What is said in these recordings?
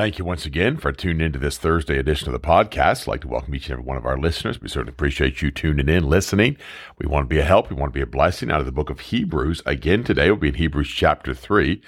Thank you once again for tuning into this Thursday edition of the podcast. I'd like to welcome each and every one of our listeners. We certainly appreciate you tuning in, listening. We want to be a help. We want to be a blessing out of the book of Hebrews. Again, today we'll be in Hebrews chapter 3.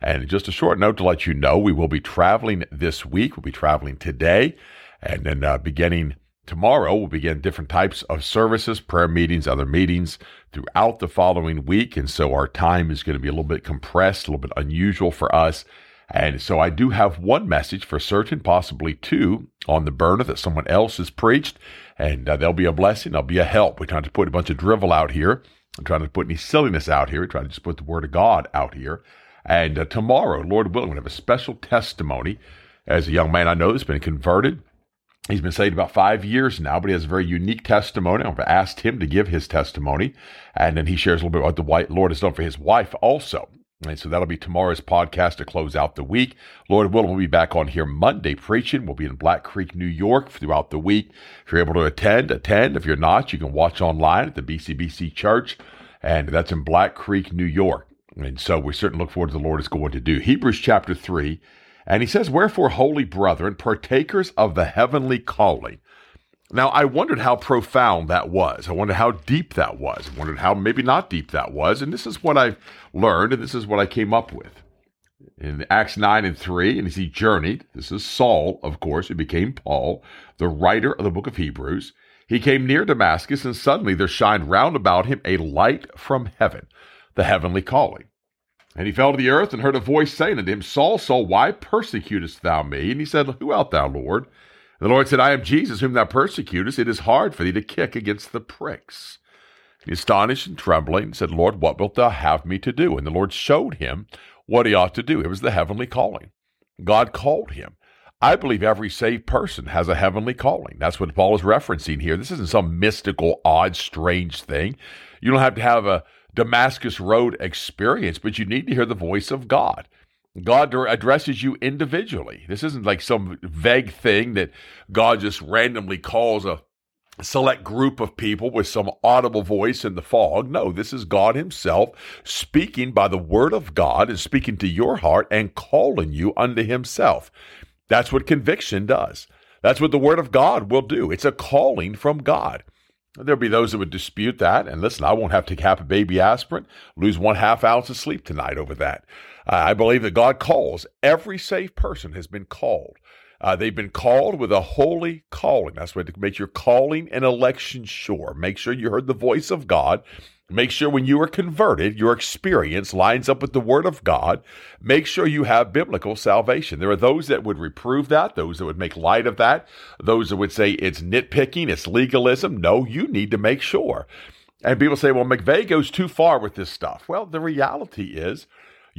And just a short note to let you know, we will be traveling this week. We'll be traveling today. And then uh, beginning tomorrow, we'll begin different types of services, prayer meetings, other meetings throughout the following week. And so our time is going to be a little bit compressed, a little bit unusual for us. And so I do have one message for certain, possibly two, on the burner that someone else has preached, and uh, they'll be a blessing. They'll be a help. We're trying to put a bunch of drivel out here. I'm trying to put any silliness out here. We're trying to just put the word of God out here. And uh, tomorrow, Lord willing, to have a special testimony as a young man I know that's been converted. He's been saved about five years now, but he has a very unique testimony. I've asked him to give his testimony, and then he shares a little bit about what the Lord has done for his wife also. And so that'll be tomorrow's podcast to close out the week. Lord willing, we'll be back on here Monday preaching. We'll be in Black Creek, New York throughout the week. If you're able to attend, attend. If you're not, you can watch online at the BCBC Church, and that's in Black Creek, New York. And so we certainly look forward to the Lord is going to do. Hebrews chapter 3, and he says, Wherefore, holy brethren, partakers of the heavenly calling. Now, I wondered how profound that was. I wondered how deep that was. I wondered how maybe not deep that was. And this is what I've learned, and this is what I came up with. In Acts 9 and 3, and as he journeyed, this is Saul, of course, who became Paul, the writer of the book of Hebrews. He came near Damascus, and suddenly there shined round about him a light from heaven, the heavenly calling. And he fell to the earth and heard a voice saying unto him, Saul, Saul, why persecutest thou me? And he said, Who art thou, Lord? The Lord said, I am Jesus, whom thou persecutest. It is hard for thee to kick against the pricks. He astonished and trembling said, Lord, what wilt thou have me to do? And the Lord showed him what he ought to do. It was the heavenly calling. God called him. I believe every saved person has a heavenly calling. That's what Paul is referencing here. This isn't some mystical, odd, strange thing. You don't have to have a Damascus Road experience, but you need to hear the voice of God. God addresses you individually. This isn't like some vague thing that God just randomly calls a select group of people with some audible voice in the fog. No, this is God Himself speaking by the Word of God and speaking to your heart and calling you unto Himself. That's what conviction does. That's what the Word of God will do. It's a calling from God. There'll be those that would dispute that. And listen, I won't have to cap a baby aspirin, lose one half ounce of sleep tonight over that. I believe that God calls. Every saved person has been called. Uh, they've been called with a holy calling. That's what to make your calling and election sure. Make sure you heard the voice of God. Make sure when you are converted, your experience lines up with the Word of God. Make sure you have biblical salvation. There are those that would reprove that, those that would make light of that, those that would say it's nitpicking, it's legalism. No, you need to make sure. And people say, well, McVey goes too far with this stuff. Well, the reality is,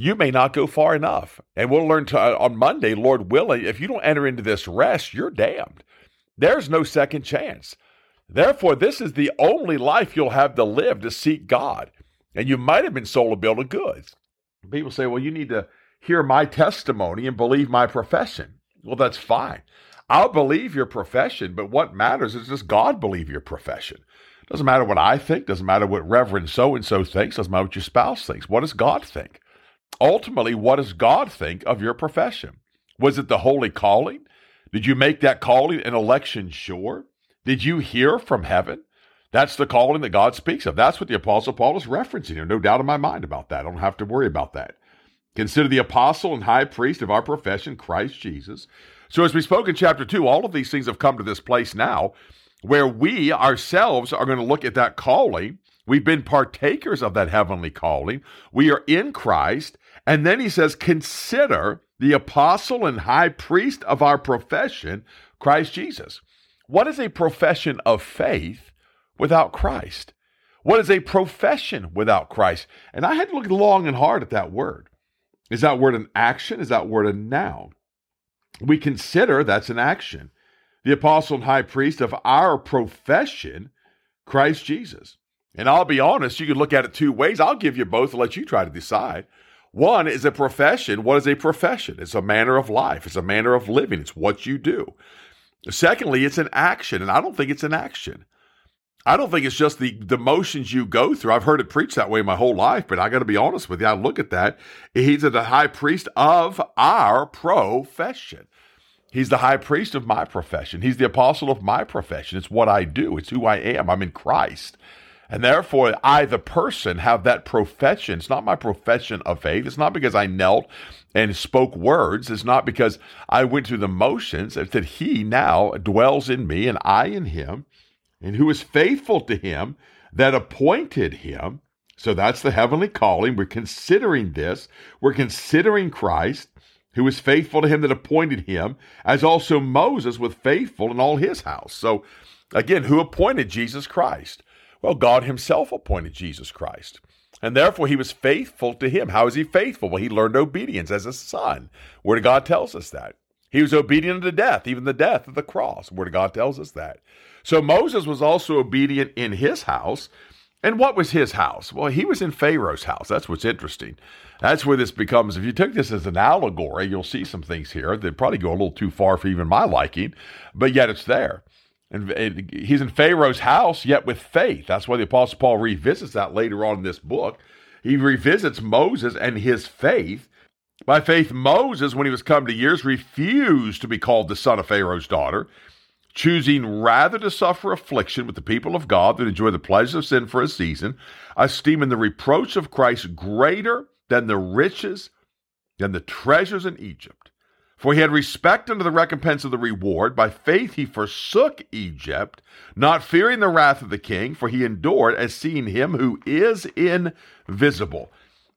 you may not go far enough. And we'll learn to, uh, on Monday, Lord willing, if you don't enter into this rest, you're damned. There's no second chance. Therefore, this is the only life you'll have to live to seek God. And you might have been sold a bill of goods. People say, well, you need to hear my testimony and believe my profession. Well, that's fine. I'll believe your profession, but what matters is does God believe your profession? Doesn't matter what I think, doesn't matter what Reverend so and so thinks, doesn't matter what your spouse thinks. What does God think? Ultimately, what does God think of your profession? Was it the holy calling? Did you make that calling an election sure? Did you hear from heaven? That's the calling that God speaks of. That's what the Apostle Paul is referencing here. No doubt in my mind about that. I don't have to worry about that. Consider the apostle and high priest of our profession, Christ Jesus. So, as we spoke in chapter 2, all of these things have come to this place now where we ourselves are going to look at that calling We've been partakers of that heavenly calling. We are in Christ. And then he says, Consider the apostle and high priest of our profession, Christ Jesus. What is a profession of faith without Christ? What is a profession without Christ? And I had to look long and hard at that word. Is that word an action? Is that word a noun? We consider that's an action. The apostle and high priest of our profession, Christ Jesus. And I'll be honest, you can look at it two ways. I'll give you both and let you try to decide. One is a profession. What is a profession? It's a manner of life, it's a manner of living, it's what you do. Secondly, it's an action, and I don't think it's an action. I don't think it's just the, the motions you go through. I've heard it preached that way my whole life, but I got to be honest with you. I look at that. He's the high priest of our profession. He's the high priest of my profession. He's the apostle of my profession. It's what I do, it's who I am. I'm in Christ. And therefore, I, the person, have that profession. It's not my profession of faith. It's not because I knelt and spoke words. It's not because I went through the motions. It's that He now dwells in me and I in Him, and who is faithful to Him that appointed Him. So that's the heavenly calling. We're considering this. We're considering Christ, who is faithful to Him that appointed Him, as also Moses was faithful in all His house. So again, who appointed Jesus Christ? Well, God Himself appointed Jesus Christ. And therefore, he was faithful to him. How is he faithful? Well, he learned obedience as a son. Word of God tells us that. He was obedient to death, even the death of the cross. Word of God tells us that. So Moses was also obedient in his house. And what was his house? Well, he was in Pharaoh's house. That's what's interesting. That's where this becomes, if you took this as an allegory, you'll see some things here that probably go a little too far for even my liking, but yet it's there. And he's in Pharaoh's house, yet with faith. That's why the Apostle Paul revisits that later on in this book. He revisits Moses and his faith. By faith, Moses, when he was come to years, refused to be called the son of Pharaoh's daughter, choosing rather to suffer affliction with the people of God than enjoy the pleasures of sin for a season, esteeming the reproach of Christ greater than the riches, than the treasures in Egypt for he had respect unto the recompense of the reward. By faith he forsook Egypt, not fearing the wrath of the king, for he endured as seeing him who is invisible.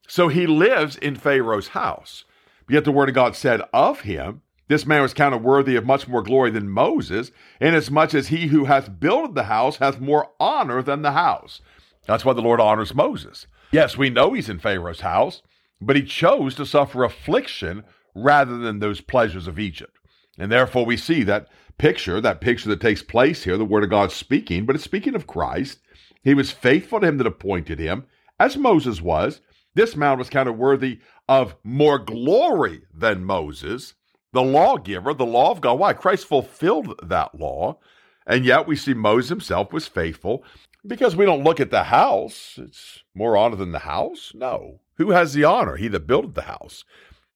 So he lives in Pharaoh's house. Yet the word of God said of him, This man was counted worthy of much more glory than Moses, inasmuch as he who hath builded the house hath more honor than the house. That's why the Lord honors Moses. Yes, we know he's in Pharaoh's house, but he chose to suffer affliction rather than those pleasures of Egypt. And therefore, we see that picture, that picture that takes place here, the Word of God speaking, but it's speaking of Christ. He was faithful to him that appointed him, as Moses was. This man was kind of worthy of more glory than Moses, the lawgiver, the law of God. Why? Christ fulfilled that law. And yet we see Moses himself was faithful because we don't look at the house. It's more honor than the house. No. Who has the honor? He that builded the house.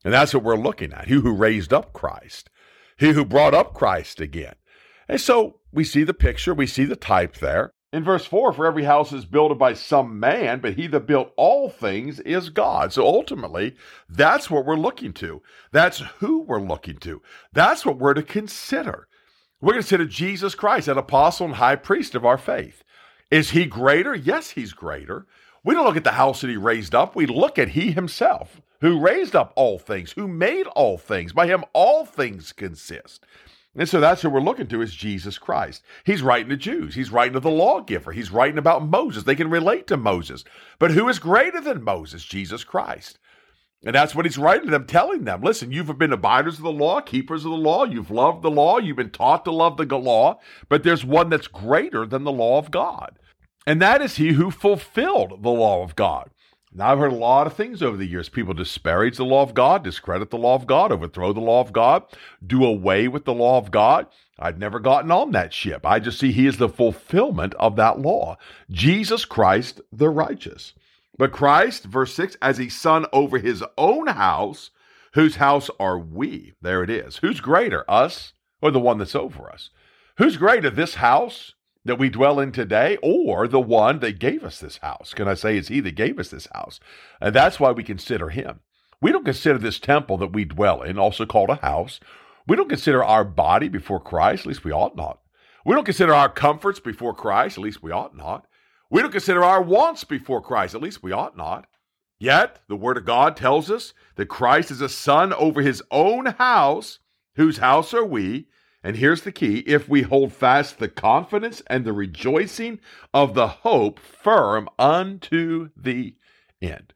And that's what we're looking at. He who raised up Christ, he who brought up Christ again. And so we see the picture, we see the type there. In verse 4, for every house is built by some man, but he that built all things is God. So ultimately, that's what we're looking to. That's who we're looking to. That's what we're to consider. We're going to consider Jesus Christ, an apostle and high priest of our faith. Is he greater? Yes, he's greater. We don't look at the house that he raised up, we look at he himself who raised up all things, who made all things. By him, all things consist. And so that's who we're looking to is Jesus Christ. He's writing to Jews. He's writing to the lawgiver. He's writing about Moses. They can relate to Moses. But who is greater than Moses? Jesus Christ. And that's what he's writing to them, telling them, listen, you've been abiders of the law, keepers of the law, you've loved the law, you've been taught to love the law, but there's one that's greater than the law of God. And that is he who fulfilled the law of God. Now, I've heard a lot of things over the years. People disparage the law of God, discredit the law of God, overthrow the law of God, do away with the law of God. I've never gotten on that ship. I just see He is the fulfillment of that law. Jesus Christ, the righteous. But Christ, verse 6, as a son over his own house, whose house are we? There it is. Who's greater, us or the one that's over us? Who's greater, this house that we dwell in today or the one that gave us this house. Can I say it's he that gave us this house? And that's why we consider him. We don't consider this temple that we dwell in, also called a house. We don't consider our body before Christ, at least we ought not. We don't consider our comforts before Christ, at least we ought not. We don't consider our wants before Christ. At least we ought not. Yet, the Word of God tells us that Christ is a son over his own house, whose house are we. And here's the key if we hold fast the confidence and the rejoicing of the hope firm unto the end.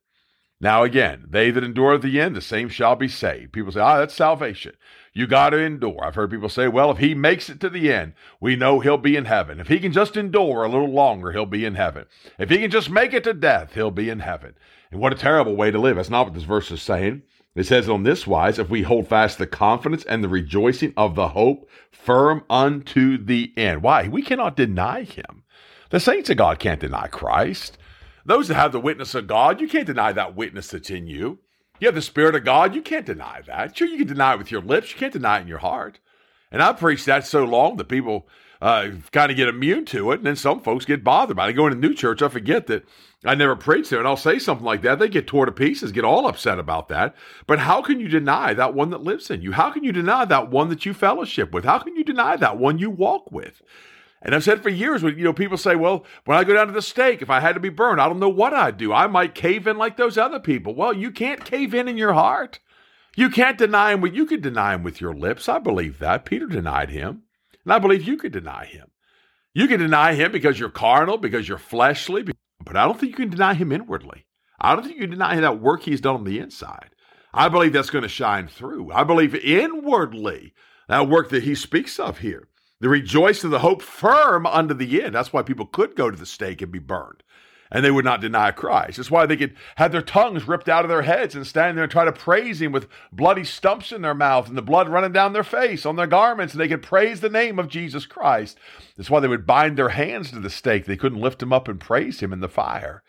Now, again, they that endure the end, the same shall be saved. People say, ah, that's salvation. You got to endure. I've heard people say, well, if he makes it to the end, we know he'll be in heaven. If he can just endure a little longer, he'll be in heaven. If he can just make it to death, he'll be in heaven. And what a terrible way to live. That's not what this verse is saying. It says on this wise, if we hold fast the confidence and the rejoicing of the hope firm unto the end. Why? We cannot deny him. The saints of God can't deny Christ. Those that have the witness of God, you can't deny that witness that's in you. You have the Spirit of God, you can't deny that. Sure, you can deny it with your lips, you can't deny it in your heart. And I've preached that so long that people uh, kind of get immune to it, and then some folks get bothered by it. I go into new church, I forget that I never preached there, and I'll say something like that. They get torn to pieces, get all upset about that. But how can you deny that one that lives in you? How can you deny that one that you fellowship with? How can you deny that one you walk with? And I've said for years, you know people say, "Well, when I go down to the stake, if I had to be burned, I don't know what I'd do. I might cave in like those other people." Well, you can't cave in in your heart. You can't deny him. You could deny him with your lips. I believe that Peter denied him, and I believe you could deny him. You can deny him because you're carnal, because you're fleshly, but I don't think you can deny him inwardly. I don't think you can deny that work he's done on the inside. I believe that's going to shine through. I believe inwardly that work that he speaks of here the rejoice of the hope firm unto the end. That's why people could go to the stake and be burned. And they would not deny Christ. That's why they could have their tongues ripped out of their heads and stand there and try to praise Him with bloody stumps in their mouth and the blood running down their face, on their garments, and they could praise the name of Jesus Christ. That's why they would bind their hands to the stake. They couldn't lift Him up and praise Him in the fire.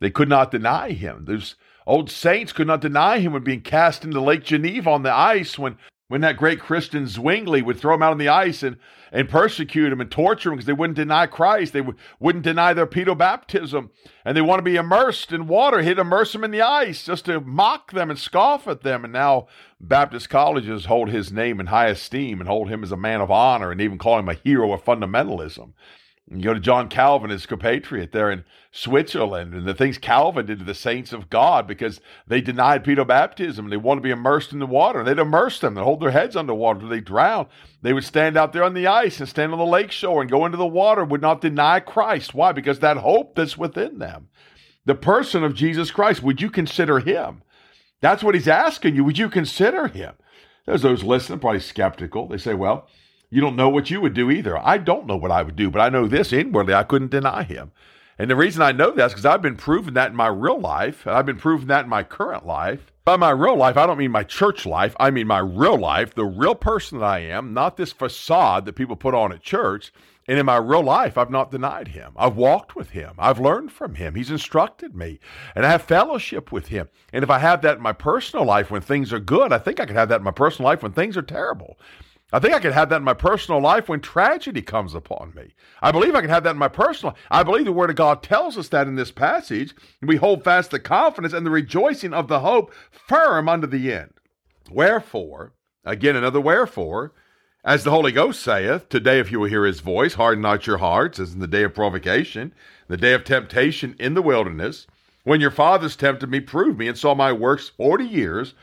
They could not deny Him. Those old saints could not deny Him when being cast into Lake Geneva on the ice when when that great Christian Zwingli would throw him out on the ice and, and persecute him and torture him because they wouldn't deny Christ. They w- wouldn't deny their pedo baptism. And they want to be immersed in water. He'd immerse them in the ice just to mock them and scoff at them. And now Baptist colleges hold his name in high esteem and hold him as a man of honor and even call him a hero of fundamentalism. You go to John Calvin, his compatriot there in Switzerland, and the things Calvin did to the saints of God because they denied pedo baptism. They wanted to be immersed in the water. They'd immerse them and hold their heads underwater until they drown. They would stand out there on the ice and stand on the lake shore and go into the water, would not deny Christ. Why? Because that hope that's within them. The person of Jesus Christ, would you consider him? That's what he's asking you. Would you consider him? There's those listening, probably skeptical. They say, well, you don't know what you would do either. I don't know what I would do, but I know this inwardly I couldn't deny him. And the reason I know that is because I've been proving that in my real life, and I've been proving that in my current life. By my real life, I don't mean my church life. I mean my real life, the real person that I am, not this facade that people put on at church. And in my real life, I've not denied him. I've walked with him. I've learned from him. He's instructed me. And I have fellowship with him. And if I have that in my personal life when things are good, I think I can have that in my personal life when things are terrible. I think I could have that in my personal life when tragedy comes upon me. I believe I can have that in my personal. life. I believe the Word of God tells us that in this passage. We hold fast the confidence and the rejoicing of the hope firm unto the end. Wherefore, again another wherefore, as the Holy Ghost saith, today if you will hear his voice, harden not your hearts, as in the day of provocation, the day of temptation in the wilderness, when your fathers tempted me, proved me, and saw my works forty years.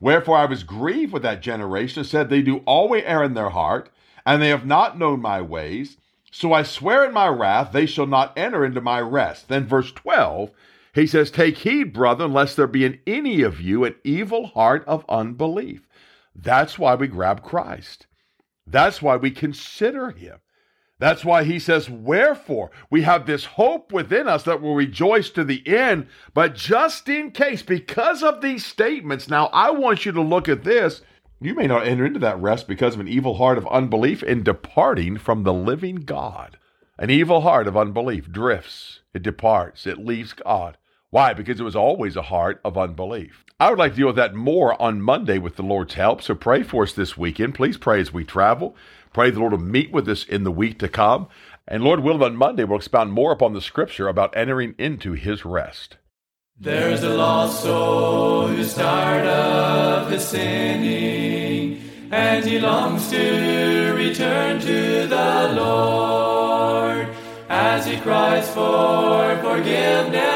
Wherefore I was grieved with that generation, and said, They do always err in their heart, and they have not known my ways. So I swear in my wrath, they shall not enter into my rest. Then, verse 12, he says, Take heed, brethren, lest there be in any of you an evil heart of unbelief. That's why we grab Christ. That's why we consider him. That's why he says, Wherefore we have this hope within us that will rejoice to the end. But just in case, because of these statements, now I want you to look at this. You may not enter into that rest because of an evil heart of unbelief in departing from the living God. An evil heart of unbelief drifts, it departs, it leaves God. Why? Because it was always a heart of unbelief. I would like to deal with that more on Monday with the Lord's help. So pray for us this weekend. Please pray as we travel. Pray the Lord will meet with us in the week to come. And Lord willing, on Monday, we'll expound more upon the scripture about entering into his rest. There's a lost soul who's tired of his sinning, and he longs to return to the Lord. as he cries for forgiveness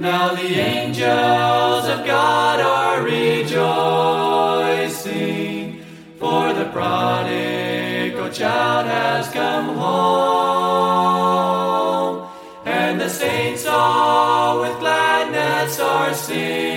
Now the angels of God are rejoicing, for the prodigal child has come home, and the saints all with gladness are singing